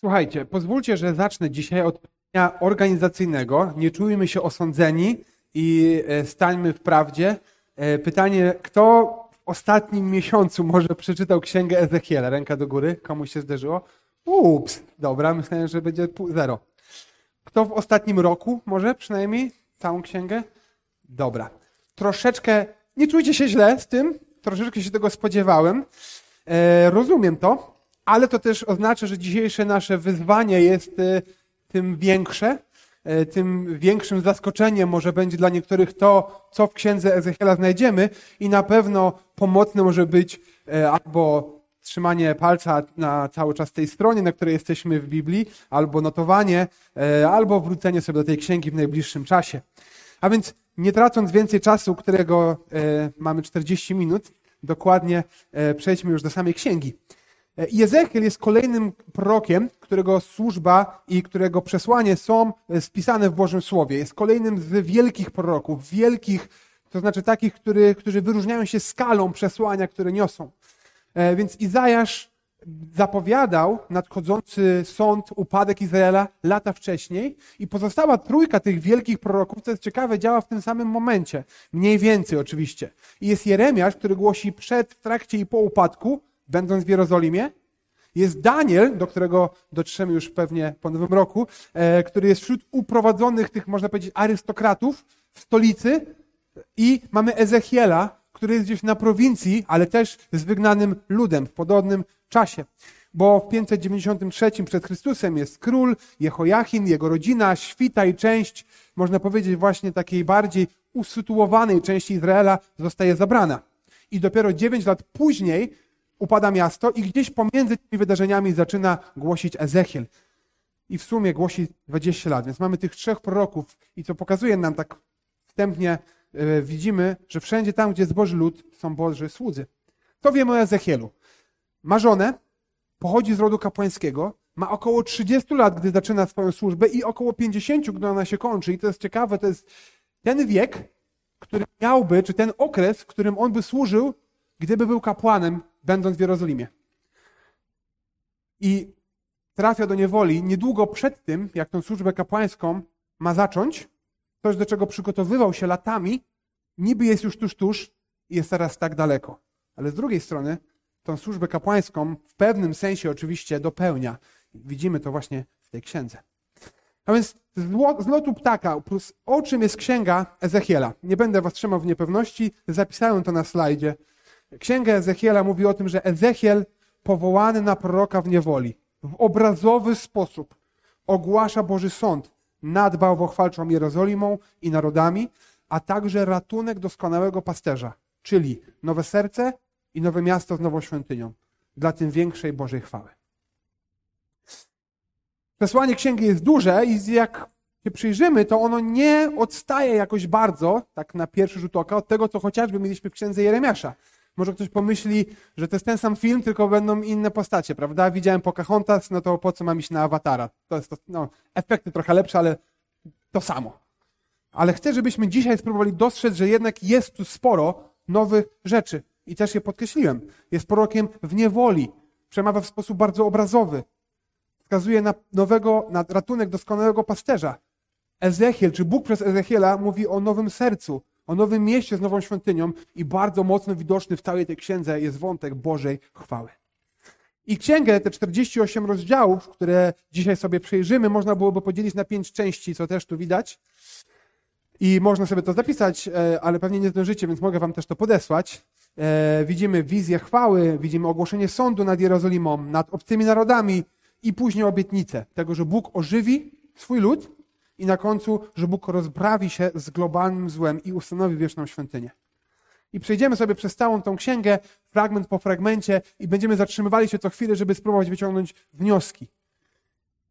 Słuchajcie, pozwólcie, że zacznę dzisiaj od pytania organizacyjnego. Nie czujmy się osądzeni i e, stańmy w prawdzie. E, pytanie, kto w ostatnim miesiącu może przeczytał księgę Ezechiela? Ręka do góry, komuś się zdarzyło? Ups, dobra, myślałem, że będzie zero. Kto w ostatnim roku może przynajmniej całą księgę? Dobra. Troszeczkę, nie czujcie się źle z tym, troszeczkę się tego spodziewałem. E, rozumiem to, ale to też oznacza, że dzisiejsze nasze wyzwanie jest e, tym większe, e, tym większym zaskoczeniem może będzie dla niektórych to, co w księdze Ezechiela znajdziemy i na pewno pomocne może być e, albo trzymanie palca na cały czas tej stronie, na której jesteśmy w Biblii, albo notowanie, albo wrócenie sobie do tej księgi w najbliższym czasie. A więc nie tracąc więcej czasu, którego mamy 40 minut, dokładnie przejdźmy już do samej księgi. I Ezechiel jest kolejnym prorokiem, którego służba i którego przesłanie są e, spisane w Bożym Słowie. Jest kolejnym z wielkich proroków, wielkich, to znaczy takich, który, którzy wyróżniają się skalą przesłania, które niosą. E, więc Izajasz zapowiadał nadchodzący sąd, upadek Izraela lata wcześniej i pozostała trójka tych wielkich proroków, co jest ciekawe, działa w tym samym momencie. Mniej więcej oczywiście. I jest Jeremiasz, który głosi przed, w trakcie i po upadku, będąc w Jerozolimie. Jest Daniel, do którego dotrzemy już pewnie po nowym roku, e, który jest wśród uprowadzonych tych, można powiedzieć, arystokratów w stolicy. I mamy Ezechiela, który jest gdzieś na prowincji, ale też z wygnanym ludem w podobnym czasie. Bo w 593 przed Chrystusem jest król, Jehoiachin, jego rodzina, świta i część, można powiedzieć, właśnie takiej bardziej usytuowanej części Izraela zostaje zabrana. I dopiero 9 lat później upada miasto i gdzieś pomiędzy tymi wydarzeniami zaczyna głosić Ezechiel. I w sumie głosi 20 lat. Więc mamy tych trzech proroków i co pokazuje nam tak wstępnie, yy, widzimy, że wszędzie tam, gdzie jest Boży lud, są Boży słudzy. To wiemy o Ezechielu. Ma żonę, pochodzi z rodu kapłańskiego, ma około 30 lat, gdy zaczyna swoją służbę i około 50, gdy ona się kończy. I to jest ciekawe, to jest ten wiek, który miałby, czy ten okres, w którym on by służył, gdyby był kapłanem będąc w Jerozolimie. I trafia do niewoli niedługo przed tym, jak tę służbę kapłańską ma zacząć, coś do czego przygotowywał się latami, niby jest już tuż, tuż i jest teraz tak daleko. Ale z drugiej strony, tą służbę kapłańską w pewnym sensie oczywiście dopełnia. Widzimy to właśnie w tej księdze. A więc z lotu ptaka, plus o czym jest księga Ezechiela. Nie będę was trzymał w niepewności, zapisałem to na slajdzie. Księga Ezechiela mówi o tym, że Ezechiel powołany na proroka w niewoli w obrazowy sposób ogłasza Boży sąd nad bałwochwalczą Jerozolimą i narodami, a także ratunek doskonałego pasterza, czyli nowe serce i nowe miasto z nową świątynią, dla tym większej Bożej chwały. Przesłanie księgi jest duże i jak się przyjrzymy, to ono nie odstaje jakoś bardzo, tak na pierwszy rzut oka, od tego, co chociażby mieliśmy w księdze Jeremiasza. Może ktoś pomyśli, że to jest ten sam film, tylko będą inne postacie, prawda? Widziałem Pocahontas, no to po co mam iść na Awatara? To jest to, no, efekty trochę lepsze, ale to samo. Ale chcę, żebyśmy dzisiaj spróbowali dostrzec, że jednak jest tu sporo nowych rzeczy. I też je podkreśliłem. Jest prorokiem w niewoli. Przemawia w sposób bardzo obrazowy. Wskazuje na nowego, na ratunek doskonałego pasterza. Ezechiel, czy Bóg przez Ezechiela mówi o nowym sercu, o nowym mieście z nową świątynią i bardzo mocno widoczny w całej tej księdze jest wątek Bożej chwały. I księgę, te 48 rozdziałów, które dzisiaj sobie przejrzymy, można byłoby podzielić na pięć części, co też tu widać. I można sobie to zapisać, e, ale pewnie nie zdążycie, więc mogę wam też to podesłać. E, widzimy wizję chwały, widzimy ogłoszenie sądu nad Jerozolimą, nad obcymi narodami i później obietnicę tego, że Bóg ożywi swój lud i na końcu, że Bóg rozprawi się z globalnym złem i ustanowi wieczną świątynię. I przejdziemy sobie przez całą tą księgę, fragment po fragmencie, i będziemy zatrzymywali się co chwilę, żeby spróbować wyciągnąć wnioski.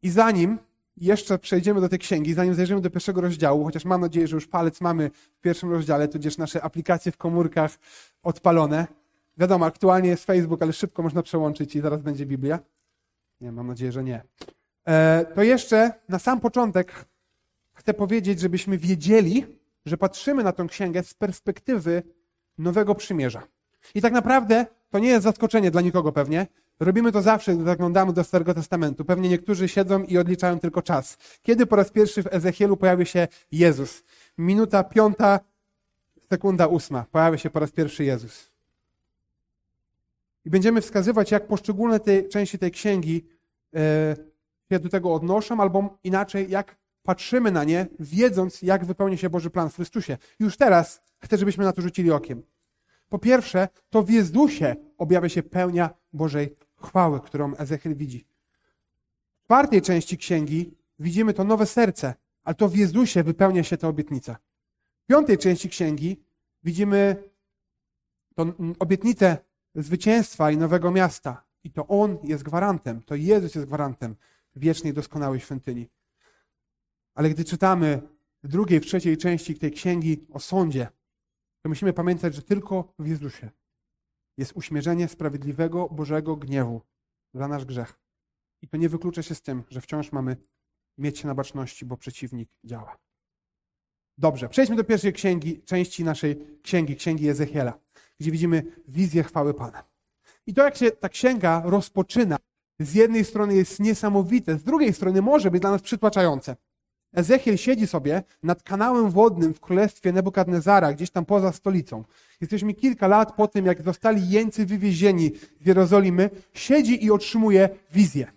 I zanim jeszcze przejdziemy do tej księgi, zanim zajrzymy do pierwszego rozdziału, chociaż mam nadzieję, że już palec mamy w pierwszym rozdziale, tudzież nasze aplikacje w komórkach odpalone. Wiadomo, aktualnie jest Facebook, ale szybko można przełączyć i zaraz będzie Biblia. Nie, mam nadzieję, że nie. E, to jeszcze na sam początek chcę powiedzieć, żebyśmy wiedzieli, że patrzymy na tę księgę z perspektywy nowego przymierza. I tak naprawdę to nie jest zaskoczenie dla nikogo pewnie. Robimy to zawsze, gdy zaglądamy do Starego Testamentu. Pewnie niektórzy siedzą i odliczają tylko czas. Kiedy po raz pierwszy w Ezechielu pojawił się Jezus? Minuta piąta, sekunda ósma. Pojawia się po raz pierwszy Jezus. I będziemy wskazywać, jak poszczególne te części tej księgi e, się do tego odnoszą, albo inaczej, jak patrzymy na nie, wiedząc, jak wypełni się Boży plan w Chrystusie. Już teraz chcę, żebyśmy na to rzucili okiem. Po pierwsze, to w Jezusie objawia się pełnia Bożej chwały, którą Ezechiel widzi. W czwartej części księgi widzimy to nowe serce, ale to w Jezusie wypełnia się ta obietnica. W piątej części księgi widzimy tą obietnicę zwycięstwa i nowego miasta. I to On jest gwarantem, to Jezus jest gwarantem wiecznej, doskonałej świątyni. Ale gdy czytamy w drugiej, w trzeciej części tej księgi o sądzie, to musimy pamiętać, że tylko w Jezusie jest uśmierzenie sprawiedliwego Bożego gniewu za nasz grzech. I to nie wyklucza się z tym, że wciąż mamy mieć się na baczności, bo przeciwnik działa. Dobrze, przejdźmy do pierwszej księgi, części naszej księgi, księgi Ezechiela, gdzie widzimy wizję chwały Pana. I to, jak się ta księga rozpoczyna, z jednej strony jest niesamowite, z drugiej strony może być dla nas przytłaczające. Ezechiel siedzi sobie nad kanałem wodnym w królestwie Nebukadnezara, gdzieś tam poza stolicą. Jesteśmy kilka lat po tym, jak zostali jeńcy wywiezieni z Jerozolimy, siedzi i otrzymuje wizję.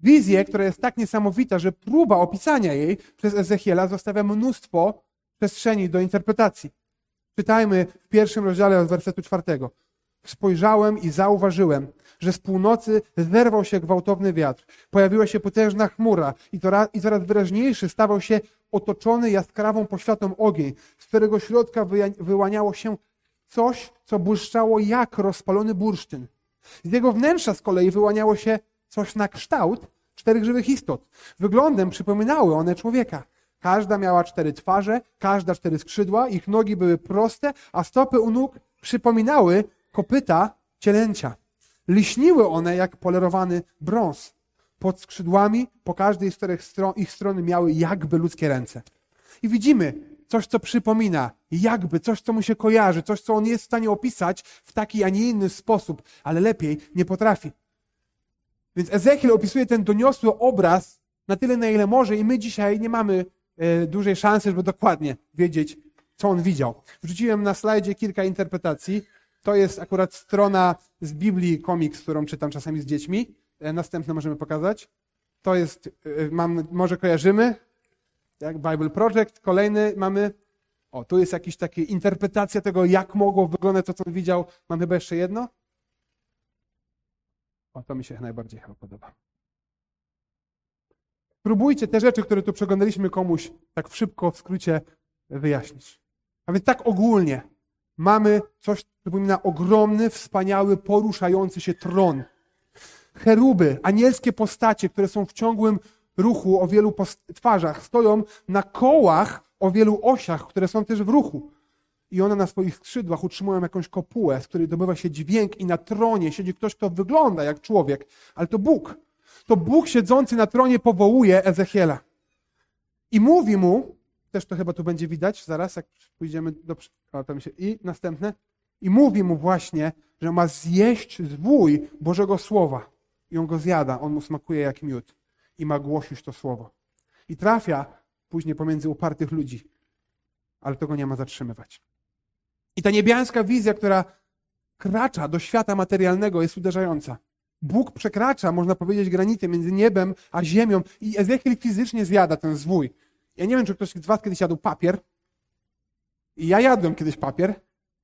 Wizję, która jest tak niesamowita, że próba opisania jej przez Ezechiela zostawia mnóstwo przestrzeni do interpretacji. Czytajmy w pierwszym rozdziale od wersetu czwartego. Spojrzałem i zauważyłem, że z północy zerwał się gwałtowny wiatr. Pojawiła się potężna chmura i, to i coraz wyraźniejszy stawał się otoczony jaskrawą poświatą ogień, z którego środka wyłaniało się coś, co błyszczało jak rozpalony bursztyn. Z jego wnętrza z kolei wyłaniało się coś na kształt czterech żywych istot. Wyglądem przypominały one człowieka. Każda miała cztery twarze, każda cztery skrzydła, ich nogi były proste, a stopy u nóg przypominały kopyta cielęcia. Liśniły one jak polerowany brąz. Pod skrzydłami po każdej z czterech stron, ich strony miały jakby ludzkie ręce. I widzimy coś, co przypomina, jakby coś, co mu się kojarzy, coś, co on jest w stanie opisać w taki, a nie inny sposób, ale lepiej nie potrafi. Więc Ezechiel opisuje ten doniosły obraz na tyle, na ile może, i my dzisiaj nie mamy e, dużej szansy, żeby dokładnie wiedzieć, co on widział. Wrzuciłem na slajdzie kilka interpretacji. To jest akurat strona z Biblii komiks, którą czytam czasami z dziećmi. E, następne możemy pokazać. To jest, e, mam, może kojarzymy, jak Bible Project. Kolejny mamy, o, tu jest jakaś taka interpretacja tego, jak mogło wyglądać to, co on widział. Mam chyba jeszcze jedno. O, to mi się najbardziej chyba podoba. Próbujcie te rzeczy, które tu przeglądaliśmy komuś tak szybko, w skrócie wyjaśnić. A więc tak ogólnie mamy coś, co przypomina ogromny, wspaniały, poruszający się tron. Cheruby, anielskie postacie, które są w ciągłym ruchu o wielu twarzach, stoją na kołach o wielu osiach, które są też w ruchu i one na swoich skrzydłach utrzymują jakąś kopułę, z której dobywa się dźwięk i na tronie siedzi ktoś, kto wygląda jak człowiek, ale to Bóg. To Bóg siedzący na tronie powołuje Ezechiela. I mówi mu, też to chyba tu będzie widać zaraz, jak pójdziemy do... I następne. I mówi mu właśnie, że ma zjeść zwój Bożego Słowa. I on go zjada, on mu smakuje jak miód. I ma głosić to Słowo. I trafia później pomiędzy upartych ludzi. Ale tego nie ma zatrzymywać. I ta niebiańska wizja, która kracza do świata materialnego, jest uderzająca. Bóg przekracza, można powiedzieć, granicę między niebem a ziemią i Ezechiel fizycznie zjada ten zwój. Ja nie wiem, czy ktoś z was kiedyś jadł papier. I ja jadłem kiedyś papier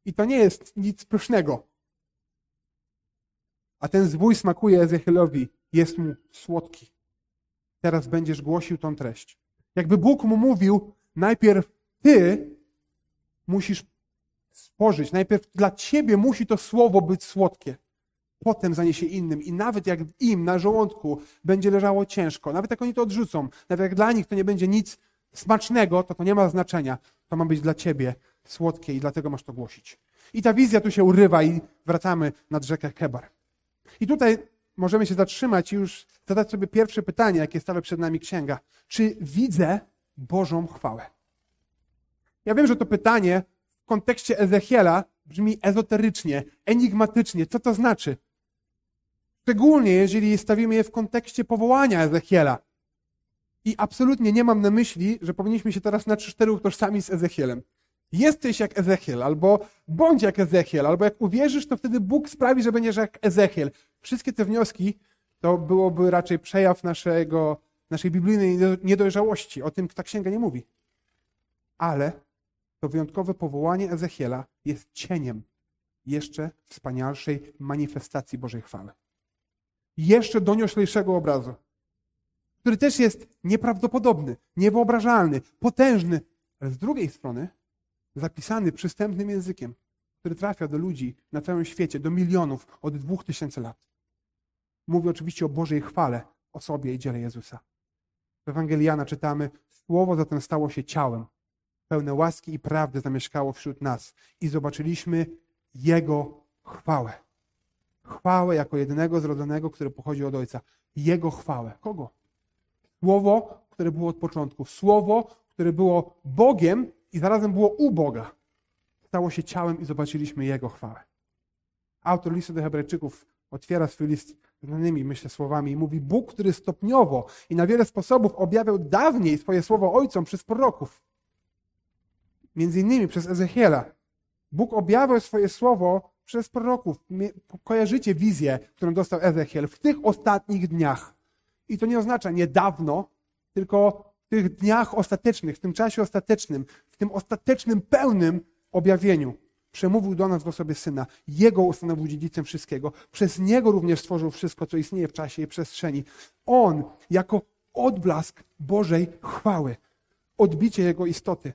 i to nie jest nic pysznego. A ten zwój smakuje Ezechielowi, jest mu słodki. Teraz będziesz głosił tą treść. Jakby Bóg mu mówił, najpierw ty musisz spożyć. Najpierw dla ciebie musi to słowo być słodkie. Potem zaniesie innym. I nawet jak im na żołądku będzie leżało ciężko, nawet jak oni to odrzucą, nawet jak dla nich to nie będzie nic smacznego, to to nie ma znaczenia. To ma być dla ciebie słodkie i dlatego masz to głosić. I ta wizja tu się urywa i wracamy nad rzekę Kebar. I tutaj możemy się zatrzymać i już zadać sobie pierwsze pytanie, jakie stawia przed nami księga. Czy widzę Bożą chwałę? Ja wiem, że to pytanie w kontekście Ezechiela brzmi ezoterycznie, enigmatycznie. Co to znaczy? Szczególnie jeżeli stawimy je w kontekście powołania Ezechiela. I absolutnie nie mam na myśli, że powinniśmy się teraz na 3-4 utożsamić z Ezechielem. Jesteś jak Ezechiel, albo bądź jak Ezechiel, albo jak uwierzysz, to wtedy Bóg sprawi, że będziesz jak Ezechiel. Wszystkie te wnioski to byłoby raczej przejaw naszego, naszej biblijnej niedojrzałości. O tym ta księga nie mówi. Ale to wyjątkowe powołanie Ezechiela jest cieniem jeszcze wspanialszej manifestacji Bożej chwały. Jeszcze donioślejszego obrazu, który też jest nieprawdopodobny, niewyobrażalny, potężny, ale z drugiej strony zapisany przystępnym językiem, który trafia do ludzi na całym świecie, do milionów od dwóch tysięcy lat. Mówi oczywiście o Bożej chwale, o sobie i dziele Jezusa. W Ewangeliana czytamy, Słowo zatem stało się ciałem, pełne łaski i prawdy zamieszkało wśród nas i zobaczyliśmy Jego chwałę. Chwałę jako jedynego zrodzonego, który pochodzi od Ojca. Jego chwałę. Kogo? Słowo, które było od początku. Słowo, które było Bogiem i zarazem było u Boga. Stało się ciałem i zobaczyliśmy Jego chwałę. Autor listu do Hebrajczyków otwiera swój list znanymi, myślę, słowami i mówi Bóg, który stopniowo i na wiele sposobów objawiał dawniej swoje słowo ojcom przez proroków. Między innymi przez Ezechiela. Bóg objawiał swoje słowo przez proroków. Kojarzycie wizję, którą dostał Ezechiel w tych ostatnich dniach. I to nie oznacza niedawno, tylko w tych dniach ostatecznych, w tym czasie ostatecznym, w tym ostatecznym, pełnym objawieniu. Przemówił do nas w osobie Syna. Jego ustanowił dziedzicem wszystkiego. Przez Niego również stworzył wszystko, co istnieje w czasie i przestrzeni. On, jako odblask Bożej chwały, odbicie Jego istoty.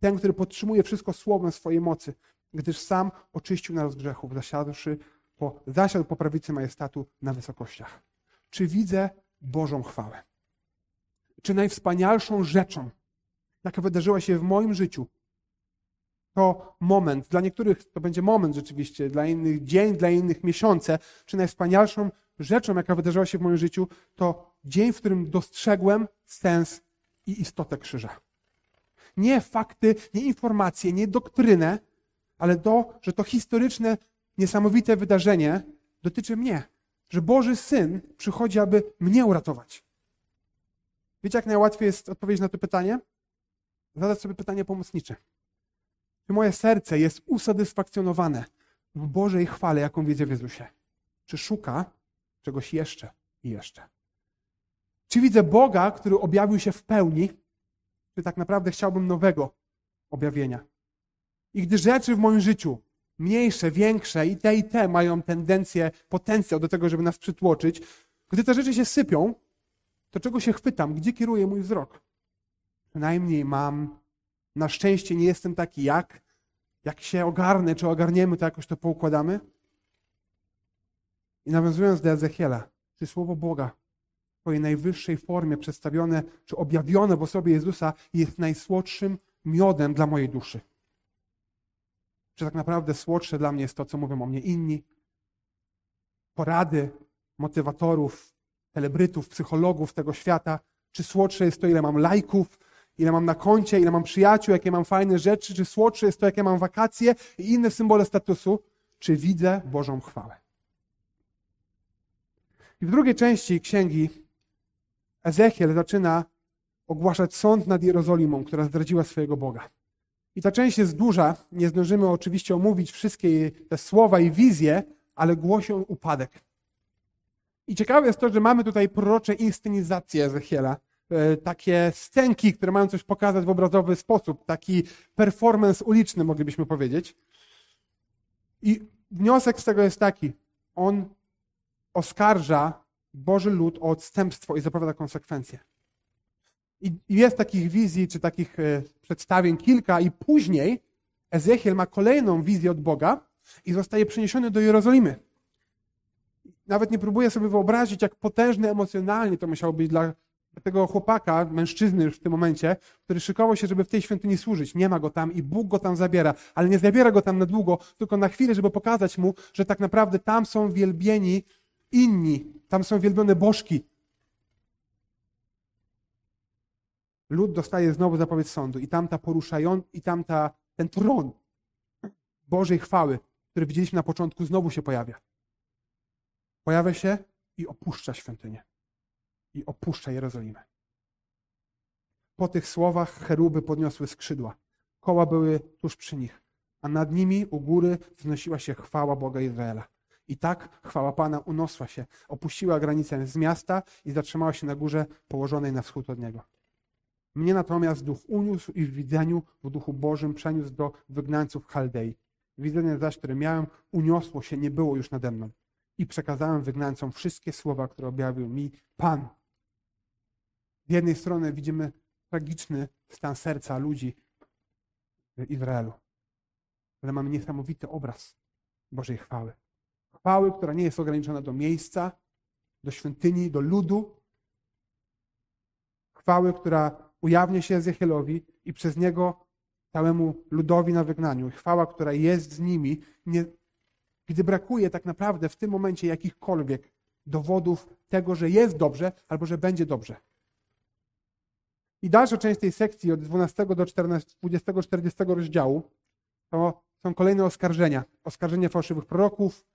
Ten, który podtrzymuje wszystko słowem swojej mocy, gdyż sam oczyścił nas z grzechów, zasiadłszy po, zasiadł po prawicy majestatu na wysokościach. Czy widzę Bożą chwałę? Czy najwspanialszą rzeczą, jaka wydarzyła się w moim życiu, to moment, dla niektórych to będzie moment rzeczywiście, dla innych dzień, dla innych miesiące, czy najwspanialszą rzeczą, jaka wydarzyła się w moim życiu, to dzień, w którym dostrzegłem sens i istotę krzyża. Nie fakty, nie informacje, nie doktrynę, ale to, że to historyczne, niesamowite wydarzenie dotyczy mnie. Że Boży Syn przychodzi, aby mnie uratować. Wiecie, jak najłatwiej jest odpowiedzieć na to pytanie? Zadać sobie pytanie pomocnicze. Czy moje serce jest usatysfakcjonowane w Bożej chwale, jaką widzę w Jezusie? Czy szuka czegoś jeszcze i jeszcze? Czy widzę Boga, który objawił się w pełni, czy tak naprawdę chciałbym nowego objawienia? I gdy rzeczy w moim życiu, mniejsze, większe i te i te mają tendencję, potencjał do tego, żeby nas przytłoczyć, gdy te rzeczy się sypią, to czego się chwytam? Gdzie kieruje mój wzrok? Przynajmniej mam, na szczęście nie jestem taki jak, jak się ogarnę, czy ogarniemy, to jakoś to poukładamy. I nawiązując do Ezechiela, czy słowo Boga w swojej najwyższej formie przedstawione, czy objawione w osobie Jezusa jest najsłodszym miodem dla mojej duszy? Czy tak naprawdę słodsze dla mnie jest to, co mówią o mnie inni? Porady motywatorów, celebrytów, psychologów tego świata? Czy słodsze jest to, ile mam lajków, ile mam na koncie, ile mam przyjaciół, jakie mam fajne rzeczy? Czy słodsze jest to, jakie mam wakacje i inne symbole statusu? Czy widzę Bożą chwałę? I w drugiej części księgi Ezechiel zaczyna ogłaszać sąd nad Jerozolimą, która zdradziła swojego Boga. I ta część jest duża, nie zdążymy oczywiście omówić wszystkie te słowa i wizje, ale głosi on upadek. I ciekawe jest to, że mamy tutaj prorocze inscenizacje Ezechiela, e, takie scenki, które mają coś pokazać w obrazowy sposób, taki performance uliczny, moglibyśmy powiedzieć. I wniosek z tego jest taki, on oskarża Boży lud o odstępstwo i zapowiada konsekwencje. I jest takich wizji, czy takich e, przedstawień kilka, i później Ezechiel ma kolejną wizję od Boga i zostaje przeniesiony do Jerozolimy. Nawet nie próbuję sobie wyobrazić, jak potężne emocjonalnie to musiało być dla tego chłopaka, mężczyzny już w tym momencie, który szykował się, żeby w tej świątyni służyć. Nie ma go tam i Bóg go tam zabiera, ale nie zabiera go tam na długo, tylko na chwilę, żeby pokazać mu, że tak naprawdę tam są wielbieni inni, tam są wielbione bożki, lud dostaje znowu zapowiedź sądu i tamta poruszają, i tamta, ten tron Bożej chwały, który widzieliśmy na początku, znowu się pojawia. Pojawia się i opuszcza świątynię. I opuszcza Jerozolimę. Po tych słowach cheruby podniosły skrzydła. Koła były tuż przy nich, a nad nimi u góry wznosiła się chwała Boga Izraela. I tak chwała Pana unosła się, opuściła granicę z miasta i zatrzymała się na górze położonej na wschód od niego. Mnie natomiast duch uniósł i w widzeniu w duchu Bożym przeniósł do wygnańców Chaldei. Widzenie zaś, które miałem, uniosło się, nie było już nade mną. I przekazałem wygnańcom wszystkie słowa, które objawił mi Pan. Z jednej strony widzimy tragiczny stan serca ludzi w Izraelu, ale mamy niesamowity obraz Bożej chwały. Chwały, która nie jest ograniczona do miejsca, do świątyni, do ludu. Chwały, która ujawnia się Ezechielowi i przez niego całemu ludowi na wygnaniu. Chwała, która jest z nimi, nie, gdy brakuje tak naprawdę w tym momencie jakichkolwiek dowodów tego, że jest dobrze albo że będzie dobrze. I dalsza część tej sekcji od 12 do 20-40 rozdziału to są kolejne oskarżenia. Oskarżenia fałszywych proroków.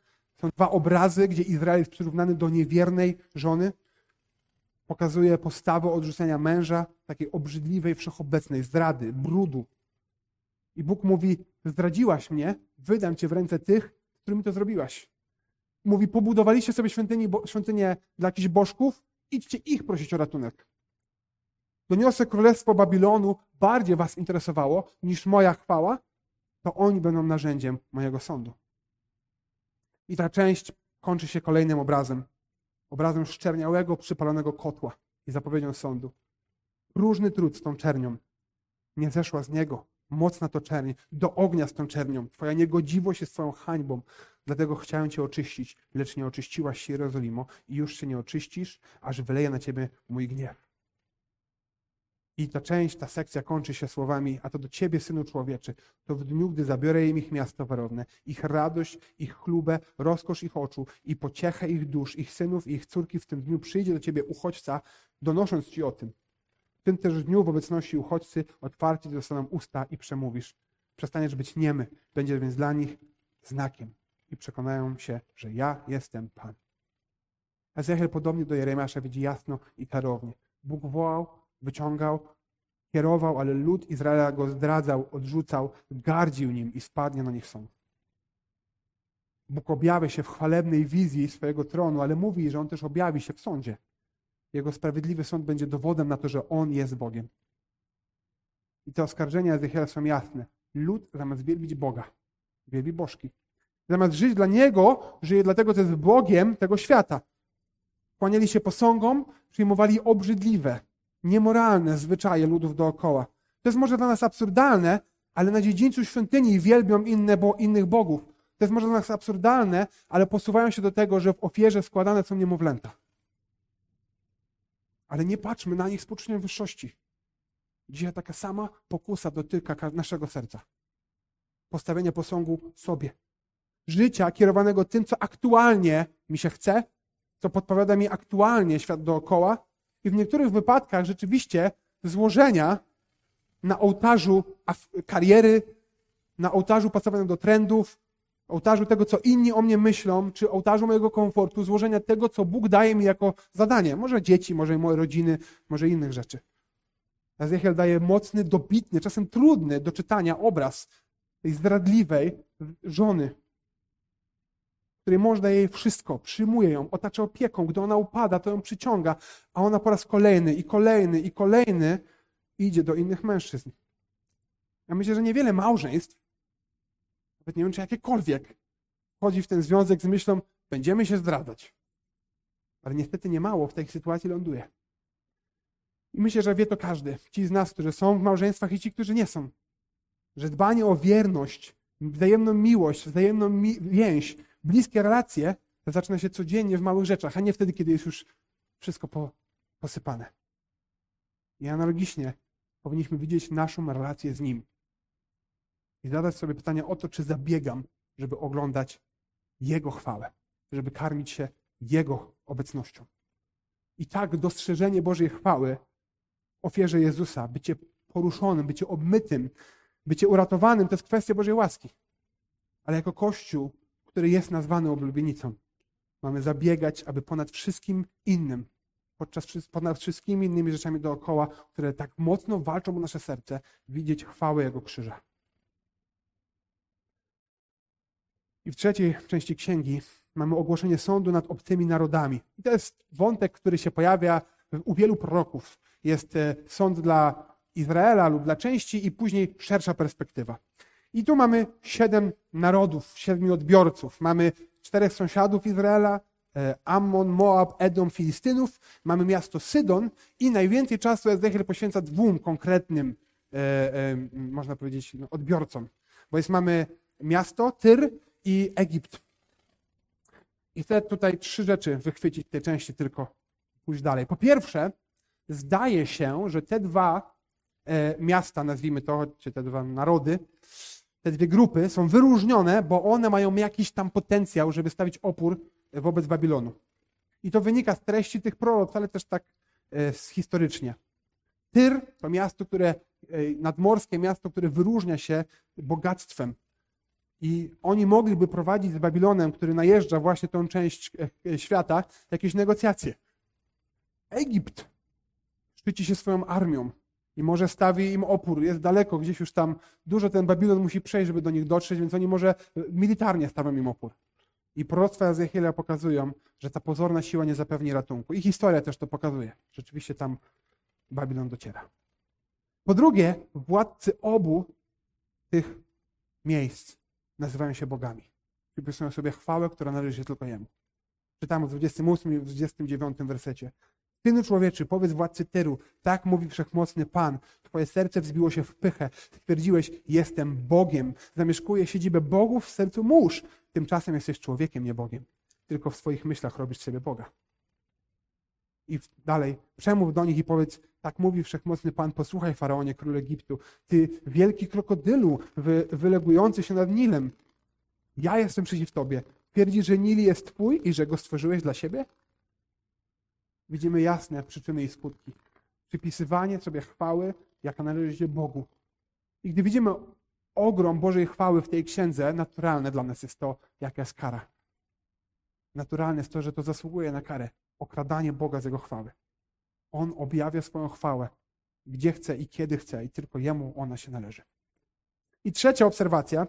Są dwa obrazy, gdzie Izrael jest przyrównany do niewiernej żony. Pokazuje postawę odrzucenia męża, takiej obrzydliwej, wszechobecnej zdrady, brudu. I Bóg mówi: Zdradziłaś mnie, wydam cię w ręce tych, którymi to zrobiłaś. Mówi: Pobudowaliście sobie świątynię, świątynię dla jakichś bożków, idźcie ich prosić o ratunek. Doniosę królestwo Babilonu, bardziej was interesowało niż moja chwała, to oni będą narzędziem mojego sądu. I ta część kończy się kolejnym obrazem. Obrazem szczerniałego, przypalonego kotła i zapowiedzią sądu. Różny trud z tą czernią. Nie zeszła z niego. Mocna to czerń. Do ognia z tą czernią. Twoja niegodziwość jest twoją hańbą. Dlatego chciałem cię oczyścić, lecz nie oczyściłaś się Jerozolimo i już się nie oczyścisz, aż wyleję na ciebie mój gniew. I ta część, ta sekcja kończy się słowami, a to do ciebie, synu człowieczy, to w dniu, gdy zabiorę im ich miasto warowne, ich radość, ich chlubę, rozkosz ich oczu i pociechę ich dusz, ich synów i ich córki w tym dniu przyjdzie do ciebie uchodźca, donosząc ci o tym. Tym też dniu w obecności uchodźcy otwarcie zostaną usta i przemówisz. Przestaniesz być niemy, będzie więc dla nich znakiem i przekonają się, że ja jestem Pan. Ezechiel podobnie do Jeremiasza widzi jasno i klarownie. Bóg wołał, wyciągał, kierował, ale lud Izraela go zdradzał, odrzucał, gardził nim i spadnie na nich sąd. Bóg objawia się w chwalebnej wizji swojego tronu, ale mówi, że on też objawi się w sądzie. Jego sprawiedliwy sąd będzie dowodem na to, że on jest Bogiem. I te oskarżenia Ezechiela są jasne. Lud zamiast wielbić Boga, wielbi bożki. Zamiast żyć dla Niego, żyje dlatego, że jest Bogiem tego świata. Kłaniali się posągom, przyjmowali obrzydliwe, niemoralne zwyczaje ludów dookoła. To jest może dla nas absurdalne, ale na dziedzińcu świątyni wielbią inne, bo, innych bogów. To jest może dla nas absurdalne, ale posuwają się do tego, że w ofierze składane są niemowlęta. Ale nie patrzmy na nich z poczuciem wyższości. Dzisiaj taka sama pokusa dotyka naszego serca. Postawienie posągu sobie. Życia kierowanego tym, co aktualnie mi się chce, co podpowiada mi aktualnie świat dookoła, i w niektórych wypadkach rzeczywiście złożenia na ołtarzu kariery, na ołtarzu pasowania do trendów, ołtarzu tego, co inni o mnie myślą, czy ołtarzu mojego komfortu, złożenia tego, co Bóg daje mi jako zadanie. Może dzieci, może moje rodziny, może innych rzeczy. Ezechiel daje mocny, dobitny, czasem trudny do czytania obraz tej zdradliwej żony, której daje jej wszystko, przyjmuje ją, otacza opieką. Gdy ona upada, to ją przyciąga, a ona po raz kolejny i kolejny i kolejny idzie do innych mężczyzn. Ja myślę, że niewiele małżeństw, nawet nie wiem, czy jakiekolwiek, wchodzi w ten związek z myślą, będziemy się zdradzać. Ale niestety nie mało w tej sytuacji ląduje. I myślę, że wie to każdy. Ci z nas, którzy są w małżeństwach i ci, którzy nie są. Że dbanie o wierność, wzajemną miłość, wzajemną mi więź bliskie relacje zaczyna się codziennie w małych rzeczach, a nie wtedy, kiedy jest już wszystko po, posypane. I analogicznie powinniśmy widzieć naszą relację z Nim. I zadać sobie pytanie o to, czy zabiegam, żeby oglądać Jego chwałę, żeby karmić się Jego obecnością. I tak dostrzeżenie Bożej chwały ofierze Jezusa, bycie poruszonym, bycie obmytym, bycie uratowanym, to jest kwestia Bożej łaski. Ale jako Kościół który jest nazwany oblubienicą. Mamy zabiegać, aby ponad wszystkim innym, podczas ponad wszystkimi innymi rzeczami dookoła, które tak mocno walczą o nasze serce, widzieć chwałę Jego krzyża. I w trzeciej części księgi mamy ogłoszenie sądu nad obcymi narodami. I to jest wątek, który się pojawia u wielu proroków. Jest e, sąd dla Izraela lub dla części i później szersza perspektywa. I tu mamy siedem narodów, siedmiu odbiorców. Mamy czterech sąsiadów Izraela, e, Ammon, Moab, Edom, Filistynów. Mamy miasto Sydon i najwięcej czasu Ezechiel poświęca dwóm konkretnym, e, można powiedzieć, no, odbiorcom. Bo jest mamy miasto Tyr i Egipt. I chcę tutaj trzy rzeczy wychwycić w tej części tylko pójść dalej. Po pierwsze, zdaje się, że te dwa miasta, nazwijmy to, czy te dwa narody, te dwie grupy są wyróżnione, bo one mają jakiś tam potencjał, żeby stawić opór wobec Babilonu. I to wynika z treści tych proroków, ale też tak e, historycznie. Tyr to miasto, które, e, nadmorskie miasto, które wyróżnia się bogactwem. I oni mogliby prowadzić z Babilonem, który najeżdża właśnie tą część e, świata, jakieś negocjacje. Egipt szczyci się swoją armią, i może stawi im opór, jest daleko, gdzieś już tam dużo ten Babilon musi przejść, żeby do nich dotrzeć, więc oni może e, militarnie stawią im opór. I proroctwa Ezechiela pokazują, że ta pozorna siła nie zapewni ratunku. I historia też to pokazuje. Rzeczywiście tam Babilon dociera. Po drugie, władcy obu tych miejsc nazywają się bogami. Przypisują sobie chwałę, która należy się tylko Jemu. Czytamy w 28 i 29 wersecie. Synu człowieczy, powiedz władcy Tyru, tak mówi wszechmocny Pan. Twoje serce wzbiło się w pychę. Stwierdziłeś, jestem Bogiem. Zamieszkuję siedzibę bogów w sercu mórz. Tymczasem jesteś człowiekiem, nie Bogiem. Tylko w swoich myślach robisz sobie Boga. I dalej, przemów do nich i powiedz, tak mówi wszechmocny Pan, posłuchaj Faraonie, król Egiptu, ty wielki krokodylu wy, wylegujący się nad Nilem. Ja jestem przeciw tobie. Twierdzi, że Nil jest twój i że go stworzyłeś dla siebie? widzimy jasne przyczyny i skutki. Przypisywanie sobie chwały, jaka należy się Bogu. I gdy widzimy ogrom Bożej chwały w tej księdze, naturalne dla nas jest to, jaka jest kara. Naturalne jest to, że to zasługuje na karę. Okradanie Boga z Jego chwały. On objawia swoją chwałę, gdzie chce i kiedy chce, i tylko Jemu ona się należy. I trzecia obserwacja,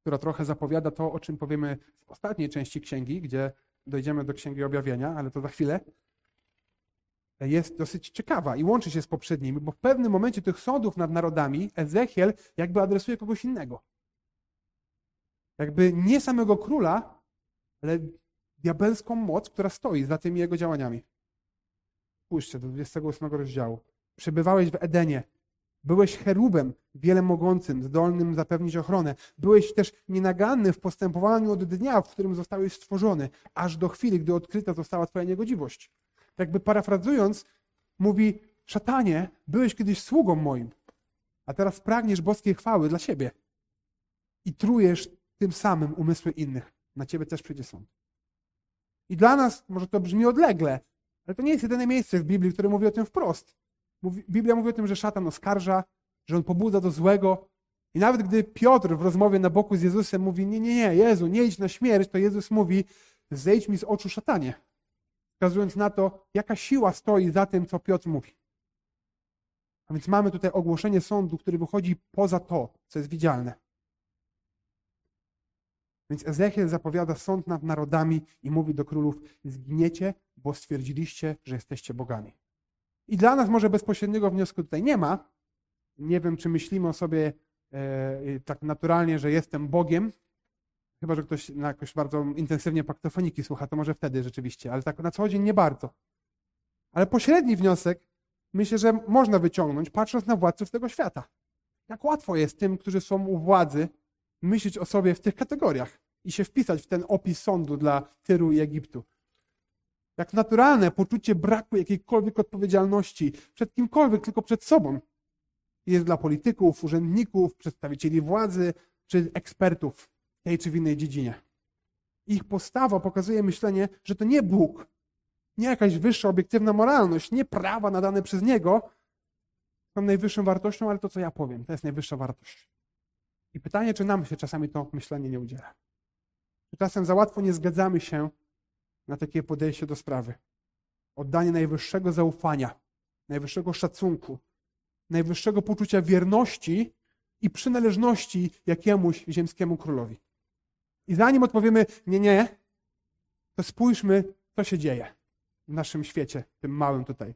która trochę zapowiada to, o czym powiemy w ostatniej części księgi, gdzie dojdziemy do Księgi Objawienia, ale to za chwilę, jest dosyć ciekawa i łączy się z poprzednimi, bo w pewnym momencie tych sądów nad narodami Ezechiel jakby adresuje kogoś innego. Jakby nie samego króla, ale diabelską moc, która stoi za tymi jego działaniami. Spójrzcie do 28 rozdziału. Przebywałeś w Edenie, Byłeś cherubem, wiele mogącym, zdolnym zapewnić ochronę. Byłeś też nienaganny w postępowaniu od dnia, w którym zostałeś stworzony, aż do chwili, gdy odkryta została Twoja niegodziwość. Jakby parafrazując, mówi: Szatanie, byłeś kiedyś sługą moim, a teraz pragniesz boskiej chwały dla siebie i trujesz tym samym umysły innych. Na ciebie też przyjdzie sąd. I dla nas może to brzmi odlegle, ale to nie jest jedyne miejsce w Biblii, które mówi o tym wprost. Biblia mówi o tym, że szatan oskarża, że on pobudza do złego. I nawet gdy Piotr w rozmowie na boku z Jezusem mówi: Nie, nie, nie, Jezu, nie idź na śmierć, to Jezus mówi: Zejdź mi z oczu szatanie. Wskazując na to, jaka siła stoi za tym, co Piotr mówi. A więc mamy tutaj ogłoszenie sądu, który wychodzi poza to, co jest widzialne. Więc Ezechiel zapowiada sąd nad narodami i mówi do królów: Zginiecie, bo stwierdziliście, że jesteście bogami. I dla nas może bezpośredniego wniosku tutaj nie ma. Nie wiem, czy myślimy o sobie e, tak naturalnie, że jestem Bogiem. Chyba, że ktoś na jakoś bardzo intensywnie paktofoniki słucha, to może wtedy rzeczywiście, ale tak na co dzień nie bardzo. Ale pośredni wniosek myślę, że można wyciągnąć, patrząc na władców tego świata. Jak łatwo jest tym, którzy są u władzy, myśleć o sobie w tych kategoriach i się wpisać w ten opis sądu dla Tyru i Egiptu jak naturalne poczucie braku jakiejkolwiek odpowiedzialności przed kimkolwiek, tylko przed sobą. Jest dla polityków, urzędników, przedstawicieli władzy czy ekspertów w tej czy w innej dziedzinie. Ich postawa pokazuje myślenie, że to nie Bóg, nie jakaś wyższa obiektywna moralność, nie prawa nadane przez Niego są najwyższą wartością, ale to, co ja powiem, to jest najwyższa wartość. I pytanie, czy nam się czasami to myślenie nie udziela. Czy czasem za łatwo nie zgadzamy się na takie podejście do sprawy. Oddanie najwyższego zaufania, najwyższego szacunku, najwyższego poczucia wierności i przynależności jakiemuś ziemskiemu królowi. I zanim odpowiemy nie, nie, to spójrzmy, co się dzieje w naszym świecie, tym małym tutaj.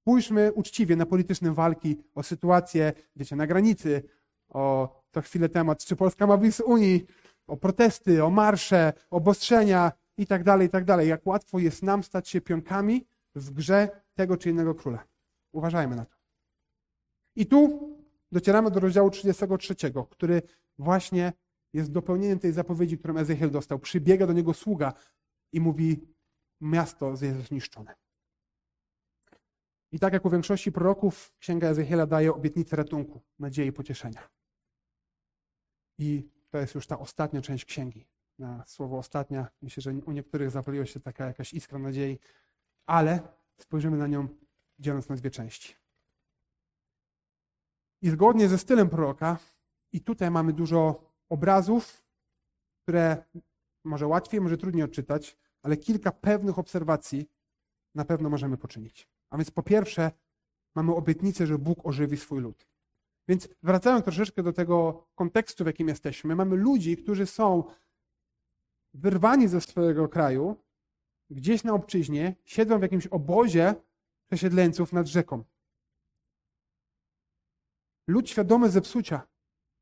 Spójrzmy uczciwie na polityczne walki, o sytuację, wiecie, na granicy, o to chwilę temat, czy Polska ma być z Unii, o protesty, o marsze, obostrzenia i tak dalej, i tak dalej. Jak łatwo jest nam stać się pionkami w grze tego czy innego króla. Uważajmy na to. I tu docieramy do rozdziału 33, który właśnie jest dopełnieniem tej zapowiedzi, którą Ezechiel dostał. Przybiega do niego sługa i mówi: Miasto jest zniszczone. I tak jak u większości proroków, księga Ezechiela daje obietnicę ratunku, nadziei, pocieszenia. I to jest już ta ostatnia część księgi. Na słowo ostatnia, myślę, że u niektórych zapaliła się taka jakaś iskra nadziei, ale spojrzymy na nią dzieląc na dwie części. I zgodnie ze stylem proroka, i tutaj mamy dużo obrazów, które może łatwiej, może trudniej odczytać, ale kilka pewnych obserwacji na pewno możemy poczynić. A więc po pierwsze, mamy obietnicę, że Bóg ożywi swój lud. Więc wracając troszeczkę do tego kontekstu, w jakim jesteśmy, mamy ludzi, którzy są wyrwani ze swojego kraju, gdzieś na obczyźnie, siedzą w jakimś obozie przesiedleńców nad rzeką. Lud świadomy zepsucia.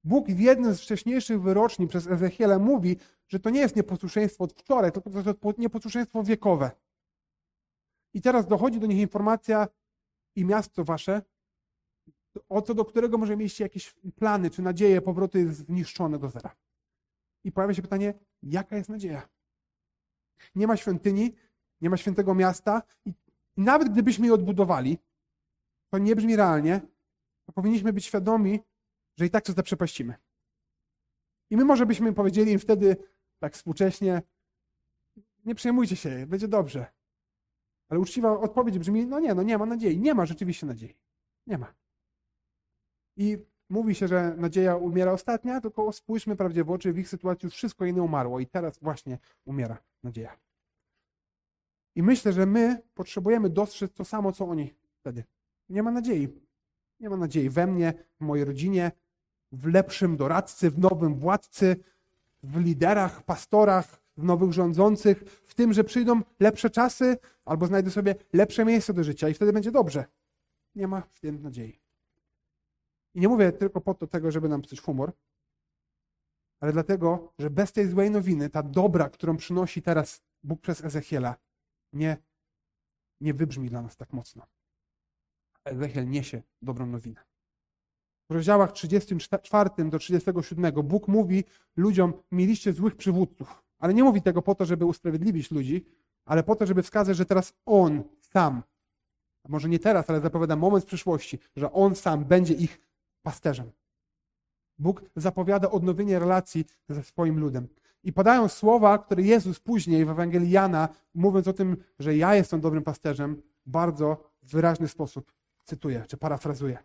Bóg w jednym z wcześniejszych wyroczni przez Ezechiela mówi, że to nie jest nieposłuszeństwo od wczoraj, tylko to jest nieposłuszeństwo wiekowe. I teraz dochodzi do nich informacja i miasto wasze, o co do którego może mieć jakieś plany czy nadzieje powrotu jest zniszczone do zera. I pojawia się pytanie, jaka jest nadzieja? Nie ma świątyni, nie ma świętego miasta i nawet gdybyśmy je odbudowali, to nie brzmi realnie, to powinniśmy być świadomi, że i tak to zaprzepaścimy. I my może byśmy powiedzieli im wtedy tak współcześnie, nie przejmujcie się, będzie dobrze. Ale uczciwa odpowiedź brzmi, no nie, no nie ma nadziei. Nie ma rzeczywiście nadziei. Nie ma. I mówi się, że nadzieja umiera ostatnia, tylko spójrzmy prawdzie w oczy, w ich sytuacji już wszystko inne umarło i teraz właśnie umiera nadzieja. I myślę, że my potrzebujemy dostrzec to samo, co oni wtedy. Nie ma nadziei. Nie ma nadziei we mnie, w mojej rodzinie, w lepszym doradcy, w nowym władcy, w liderach, pastorach, w nowych rządzących, w tym, że przyjdą lepsze czasy albo znajdę sobie lepsze miejsce do życia i wtedy będzie dobrze. Nie ma w tym nadziei. I nie mówię tylko po to tego, żeby nam psuć humor, ale dlatego, że bez tej złej nowiny, ta dobra, którą przynosi teraz Bóg przez Ezechiela, nie, nie wybrzmi dla nas tak mocno. Ezechiel niesie dobrą nowinę. W rozdziałach 34 do 37 Bóg mówi ludziom, mieliście złych przywódców. Ale nie mówi tego po to, żeby usprawiedliwić ludzi, ale po to, żeby wskazać, że teraz On sam, może nie teraz, ale zapowiada moment w przyszłości, że On sam będzie ich pasterzem. Bóg zapowiada odnowienie relacji ze swoim ludem. I padają słowa, które Jezus później w Ewangelii Jana, mówiąc o tym, że ja jestem dobrym pasterzem, bardzo w wyraźny sposób cytuje, czy parafrazuje.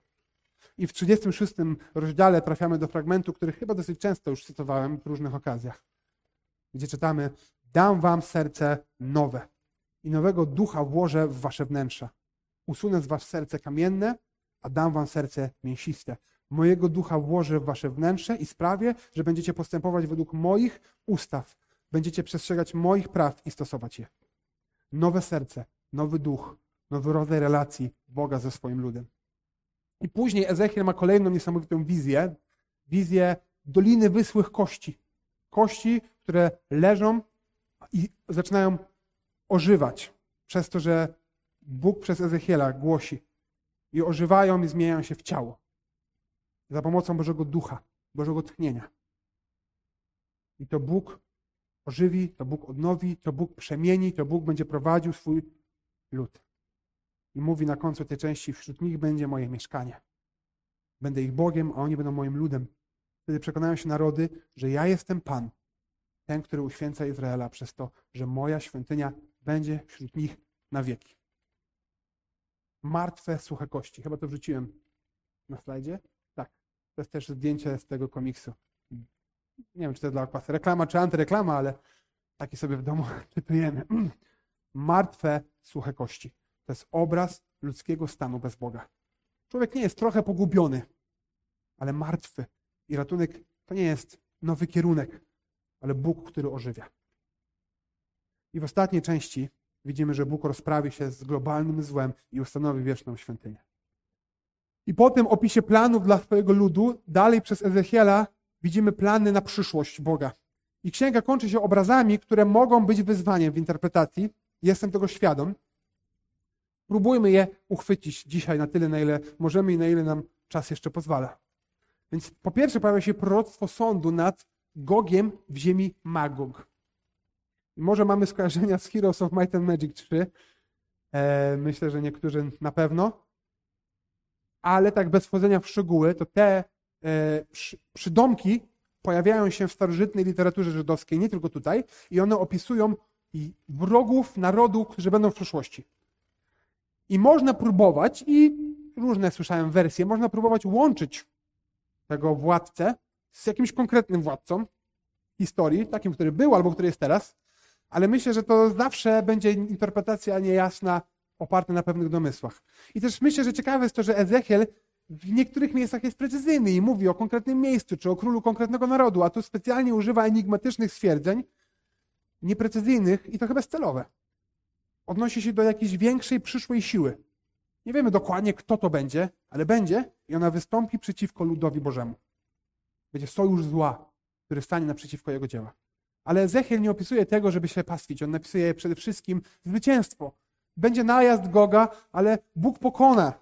I w 36 rozdziale trafiamy do fragmentu, który chyba dosyć często już cytowałem w różnych okazjach, gdzie czytamy: Dam wam serce nowe i nowego ducha włożę w wasze wnętrza. Usunę z was serce kamienne, a dam wam serce mięsiste. Mojego ducha włożę w wasze wnętrze i sprawię, że będziecie postępować według moich ustaw. Będziecie przestrzegać moich praw i stosować je. Nowe serce, nowy duch, nowy rodzaj relacji Boga ze swoim ludem. I później Ezechiel ma kolejną niesamowitą wizję, wizję Doliny Wysłych Kości. Kości, które leżą i zaczynają ożywać przez to, że Bóg przez Ezechiela głosi. I ożywają i zmieniają się w ciało. Za pomocą Bożego Ducha, Bożego tchnienia. I to Bóg ożywi, to Bóg odnowi, to Bóg przemieni, to Bóg będzie prowadził swój lud. I mówi na końcu tej części, wśród nich będzie moje mieszkanie. Będę ich Bogiem, a oni będą moim ludem. Wtedy przekonają się narody, że ja jestem Pan, ten, który uświęca Izraela przez to, że moja świątynia będzie wśród nich na wieki. Martwe, suche kości. Chyba to wrzuciłem na slajdzie. Tak. To jest też zdjęcie z tego komiksu. Nie wiem, czy to jest dla okłasy reklama czy antyreklama, ale Taki sobie w domu czytujemy. Martwe, suche kości. To jest obraz ludzkiego stanu bez Boga. Człowiek nie jest trochę pogubiony, ale martwy. I ratunek to nie jest nowy kierunek, ale Bóg, który ożywia. I w ostatniej części widzimy, że Bóg rozprawi się z globalnym złem i ustanowi wieczną świątynię. I po tym opisie planów dla swojego ludu, dalej przez Ezechiela widzimy plany na przyszłość Boga. I księga kończy się obrazami, które mogą być wyzwaniem w interpretacji. Jestem tego świadom. Próbujmy je uchwycić dzisiaj na tyle, na ile możemy i na ile nam czas jeszcze pozwala. Więc po pierwsze pojawia się proroctwo sądu nad Gogiem w ziemi Magog. Może mamy skojarzenia z Heroes of Might and Magic 3. E, myślę, że niektórzy na pewno. Ale tak bez wchodzenia w szczegóły, to te e, przy, przydomki pojawiają się w starożytnej literaturze żydowskiej, nie tylko tutaj, i one opisują wrogów narodu, którzy będą w przyszłości. I można próbować, i różne słyszałem wersje, można próbować łączyć tego władcę z jakimś konkretnym władcą historii, takim, który był albo który jest teraz, ale myślę, że to zawsze będzie interpretacja niejasna, oparta na pewnych domysłach. I też myślę, że ciekawe jest to, że Ezechiel w niektórych miejscach jest precyzyjny i mówi o konkretnym miejscu, czy o królu konkretnego narodu, a tu specjalnie używa enigmatycznych stwierdzeń, nieprecyzyjnych i to chyba celowe. Odnosi się do jakiejś większej przyszłej siły. Nie wiemy dokładnie, kto to będzie, ale będzie i ona wystąpi przeciwko ludowi Bożemu. Będzie sojusz zła, który stanie naprzeciwko jego dzieła. Ale Ezechiel nie opisuje tego, żeby się pastwić. On napisuje przede wszystkim zwycięstwo. Będzie najazd Goga, ale Bóg pokona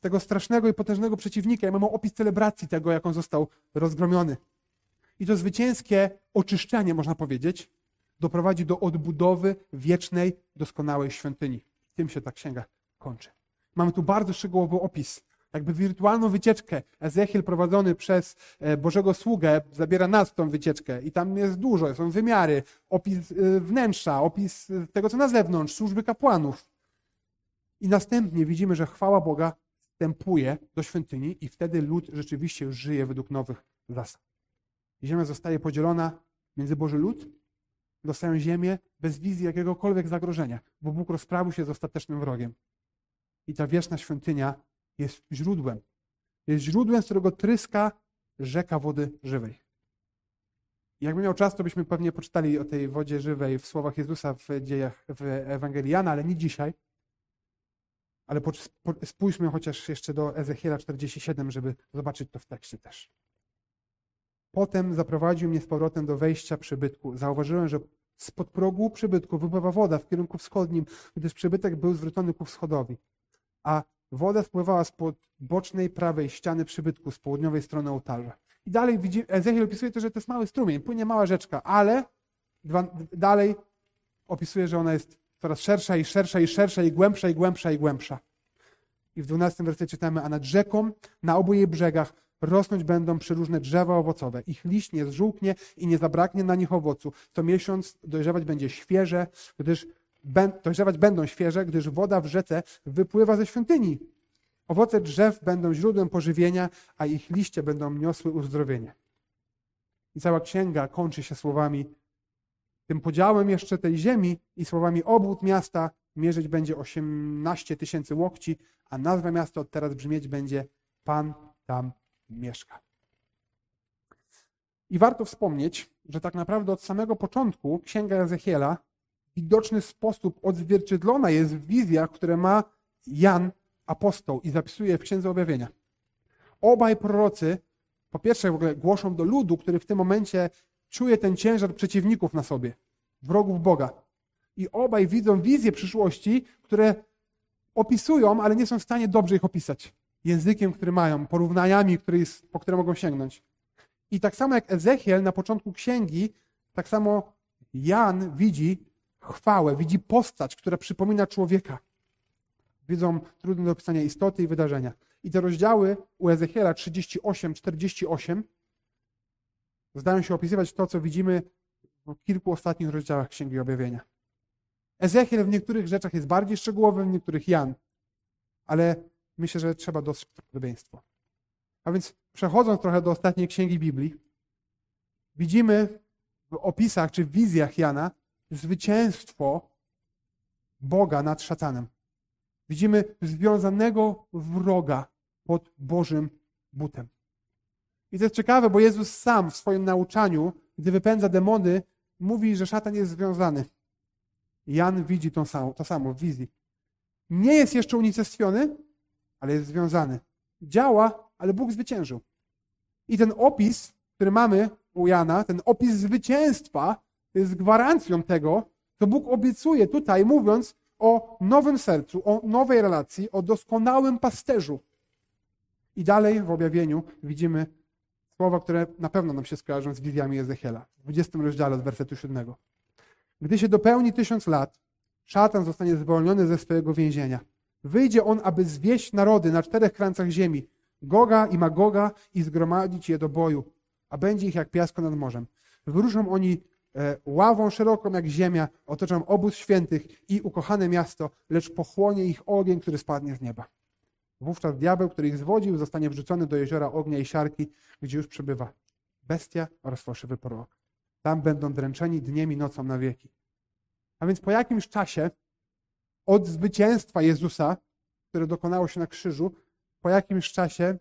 tego strasznego i potężnego przeciwnika. I mamy opis celebracji tego, jak on został rozgromiony. I to zwycięskie oczyszczenie, można powiedzieć, doprowadzi do odbudowy wiecznej, doskonałej świątyni. Tym się ta księga kończy. Mamy tu bardzo szczegółowy opis jakby wirtualną wycieczkę. Ezechiel prowadzony przez e, Bożego Sługę zabiera nas w tą wycieczkę i tam jest dużo, są wymiary, opis e, wnętrza, opis e, tego, co na zewnątrz, służby kapłanów. I następnie widzimy, że chwała Boga wstępuje do świątyni i wtedy lud rzeczywiście już żyje według nowych zasad. Ziemia zostaje podzielona między Boży lud, dostają ziemię bez wizji jakiegokolwiek zagrożenia, bo Bóg rozprawił się z ostatecznym wrogiem. I ta wieczna świątynia jest źródłem. Jest źródłem, z którego tryska rzeka wody żywej. Jakby miał czas, to byśmy pewnie poczytali o tej wodzie żywej w słowach Jezusa w dziejach w Ewangelii ale nie dzisiaj. Ale spójrzmy chociaż jeszcze do Ezechiela 47, żeby zobaczyć to w tekście też. Potem zaprowadził mnie z powrotem do wejścia przybytku. Zauważyłem, że spod progu przybytku wypływa woda w kierunku wschodnim, gdyż przybytek był zwrócony ku wschodowi. A Woda spływała spod bocznej prawej ściany przybytku z południowej strony ołtarza. I dalej widzi, Ezechiel opisuje to, że to jest mały strumień, płynie mała rzeczka, ale dwa, dalej opisuje, że ona jest coraz szersza i szersza i szersza i głębsza i głębsza i głębsza. I w dwunastym wersecie czytamy, a nad rzeką, na obu jej brzegach rosnąć będą przeróżne drzewa owocowe. Ich liść nie zżółknie i nie zabraknie na nich owocu. Co miesiąc dojrzewać będzie świeże, gdyż dojrzewać będą świeże, gdyż woda w rzece wypływa ze świątyni. Owoce drzew będą źródłem pożywienia, a ich liście będą niosły uzdrowienie. I cała księga kończy się słowami tym podziałem jeszcze tej ziemi i słowami obwód miasta mierzyć będzie 18 tysięcy łokci, a nazwa miasta od teraz brzmieć będzie Pan tam mieszka. I warto wspomnieć, że tak naprawdę od samego początku Księga Ezechiela widoczny sposób odzwierciedlona jest w wizjach, które ma Jan apostoł i zapisuje w Księdze Objawienia. Obaj prorocy, po pierwsze w ogóle głoszą do ludu, który w tym momencie czuje ten ciężar przeciwników na sobie, wrogów Boga. I obaj widzą wizje przyszłości, które opisują, ale nie są w stanie dobrze ich opisać. Językiem, który mają, porównaniami, który jest, po które mogą sięgnąć. I tak samo jak Ezechiel na początku księgi, tak samo Jan widzi chwałę, widzi postać, która przypomina człowieka. Widzą trudne do opisania istoty i wydarzenia. I te rozdziały u Ezechiela 38, 48 zdają się opisywać to, co widzimy w kilku ostatnich rozdziałach Księgi Objawienia. Ezechiel w niektórych rzeczach jest bardziej szczegółowy, w niektórych Jan, ale myślę, że trzeba dostrzec podobieństwo. A więc przechodząc trochę do ostatniej księgi Biblii, widzimy w opisach czy w wizjach Jana zwycięstwo Boga nad szatanem. Widzimy związanego wroga pod Bożym butem. I to jest ciekawe, bo Jezus sam w swoim nauczaniu, gdy wypędza demony, mówi, że szatan jest związany. Jan widzi to samo, to samo w wizji. Nie jest jeszcze unicestwiony, ale jest związany. Działa, ale Bóg zwyciężył. I ten opis, który mamy u Jana, ten opis zwycięstwa, jest gwarancją tego, co Bóg obiecuje tutaj, mówiąc o nowym sercu, o nowej relacji, o doskonałym pasterzu. I dalej w objawieniu widzimy słowa, które na pewno nam się skojarzą z wizjami Ezechiela. W 20 rozdziale od wersetu 7. Gdy się dopełni tysiąc lat, szatan zostanie zwolniony ze swojego więzienia. Wyjdzie on, aby zwieść narody na czterech krańcach ziemi, Goga i Magoga i zgromadzić je do boju, a będzie ich jak piasko nad morzem. Wyruszą oni ławą szeroką jak ziemia, otoczą obóz świętych i ukochane miasto, lecz pochłonie ich ogień, który spadnie z nieba. Wówczas diabeł, który ich zwodził, zostanie wrzucony do jeziora ognia i siarki, gdzie już przebywa bestia oraz fałszywy prorok. Tam będą dręczeni dniem i nocą na wieki. A więc po jakimś czasie od zwycięstwa Jezusa, które dokonało się na krzyżu, po jakimś czasie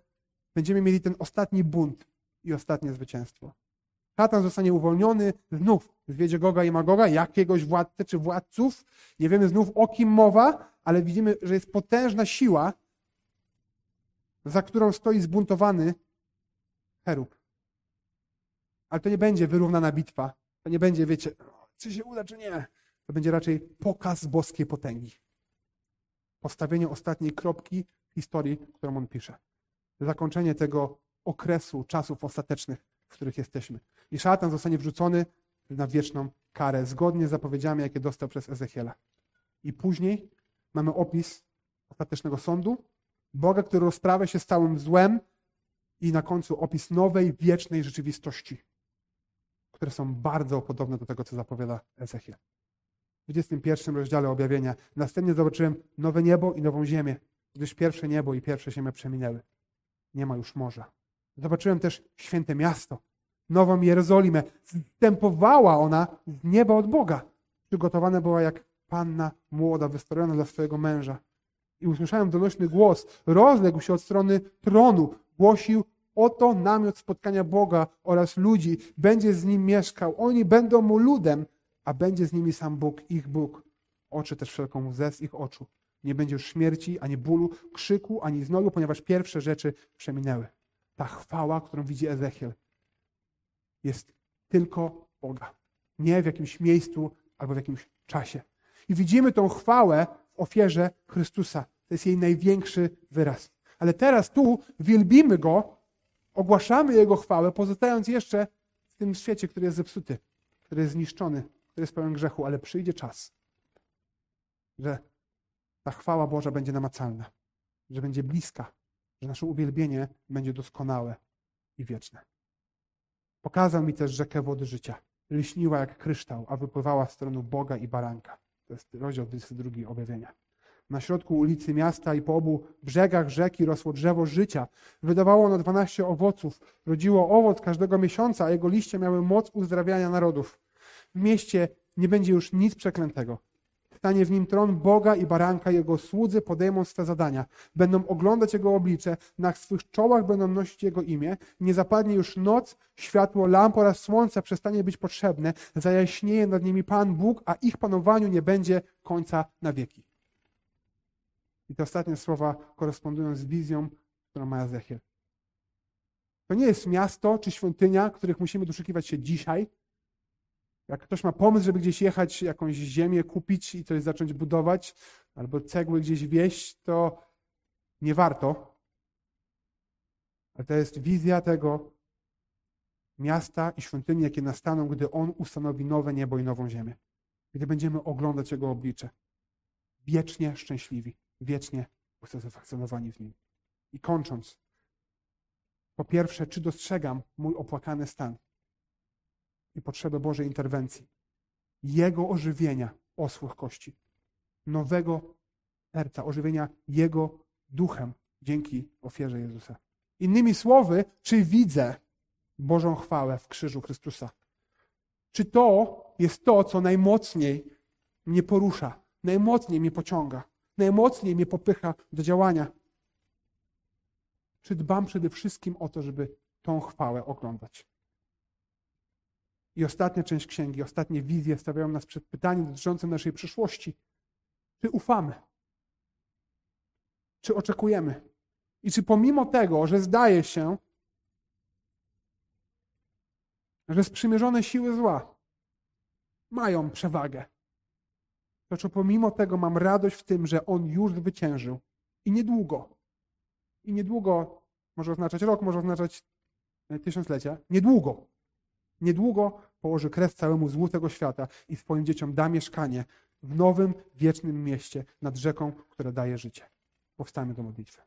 będziemy mieli ten ostatni bunt i ostatnie zwycięstwo. Szatan zostanie uwolniony, znów zwiedzie Goga i Magoga, jakiegoś władcy czy władców. Nie wiemy znów o kim mowa, ale widzimy, że jest potężna siła, za którą stoi zbuntowany cherub. Ale to nie będzie wyrównana bitwa. To nie będzie, wiecie, czy się uda, czy nie. To będzie raczej pokaz boskiej potęgi. Postawienie ostatniej kropki historii, którą on pisze. Zakończenie tego okresu, czasów ostatecznych, w których jesteśmy. I szatan zostanie wrzucony na wieczną karę, zgodnie z zapowiedziami, jakie dostał przez Ezechiela. I później mamy opis ostatecznego sądu, Boga, który rozprawia się z całym złem i na końcu opis nowej, wiecznej rzeczywistości, które są bardzo podobne do tego, co zapowiada Ezechiel. W 21 rozdziale objawienia następnie zobaczyłem nowe niebo i nową ziemię, gdyż pierwsze niebo i pierwsze ziemia przeminęły. Nie ma już morza. Zobaczyłem też święte miasto, nową Jerozolimę. Wstępowała ona z nieba od Boga. Przygotowana była jak panna młoda, wystrojona dla swojego męża i usłyszałem donośny głos, rozległ się od strony tronu, głosił, oto namiot spotkania Boga oraz ludzi, będzie z nim mieszkał, oni będą mu ludem, a będzie z nimi sam Bóg, ich Bóg. Oczy też wszelką łzę z ich oczu. Nie będzie już śmierci, ani bólu, krzyku, ani znoju, ponieważ pierwsze rzeczy przeminęły. Ta chwała, którą widzi Ezechiel, jest tylko Boga. Nie w jakimś miejscu albo w jakimś czasie. I widzimy tą chwałę w ofierze Chrystusa. To jest jej największy wyraz. Ale teraz tu wielbimy Go, ogłaszamy Jego chwałę, pozostając jeszcze w tym świecie, który jest zepsuty, który jest zniszczony, który jest pełen grzechu, ale przyjdzie czas, że ta chwała Boża będzie namacalna, że będzie bliska, że nasze uwielbienie będzie doskonałe i wieczne. Pokazał mi też rzekę wody życia. Lśniła jak kryształ, a wypływała w stronę Boga i baranka. To jest rozdział 22 objawienia. Na środku ulicy miasta i po obu brzegach rzeki rosło drzewo życia. Wydawało ono dwanaście owoców. Rodziło owoc każdego miesiąca, a jego liście miały moc uzdrawiania narodów. W mieście nie będzie już nic przeklętego. Stanie w nim tron Boga i baranka, jego słudzy podejmą swe zadania. Będą oglądać jego oblicze, na swych czołach będą nosić jego imię. Nie zapadnie już noc, światło lamp oraz słońca przestanie być potrzebne. Zajaśnieje nad nimi Pan Bóg, a ich panowaniu nie będzie końca na wieki. I te ostatnie słowa korespondują z wizją, którą ma Ezechiel. To nie jest miasto czy świątynia, których musimy doszukiwać się dzisiaj. Jak ktoś ma pomysł, żeby gdzieś jechać, jakąś ziemię kupić i coś zacząć budować, albo cegły gdzieś wieść, to nie warto. Ale to jest wizja tego miasta i świątyni, jakie nastaną, gdy On ustanowi nowe niebo i nową ziemię. Gdy będziemy oglądać Jego oblicze. Wiecznie szczęśliwi wiecznie usatysfakcjonowani w Nim. I kończąc, po pierwsze, czy dostrzegam mój opłakany stan i potrzebę Bożej interwencji, Jego ożywienia osłych kości, nowego serca, ożywienia Jego duchem dzięki ofierze Jezusa. Innymi słowy, czy widzę Bożą chwałę w krzyżu Chrystusa? Czy to jest to, co najmocniej mnie porusza, najmocniej mnie pociąga, najmocniej mnie popycha do działania? Czy dbam przede wszystkim o to, żeby tą chwałę oglądać? I ostatnia część księgi, ostatnie wizje stawiają nas przed pytaniem dotyczącym naszej przyszłości. Czy ufamy? Czy oczekujemy? I czy pomimo tego, że zdaje się, że sprzymierzone siły zła mają przewagę, to czy pomimo tego mam radość w tym, że On już zwyciężył i niedługo, i niedługo może oznaczać rok, może oznaczać tysiąclecia, niedługo, niedługo położy kres całemu złu tego świata i swoim dzieciom da mieszkanie w nowym, wiecznym mieście nad rzeką, która daje życie. Powstajmy do modlitwy.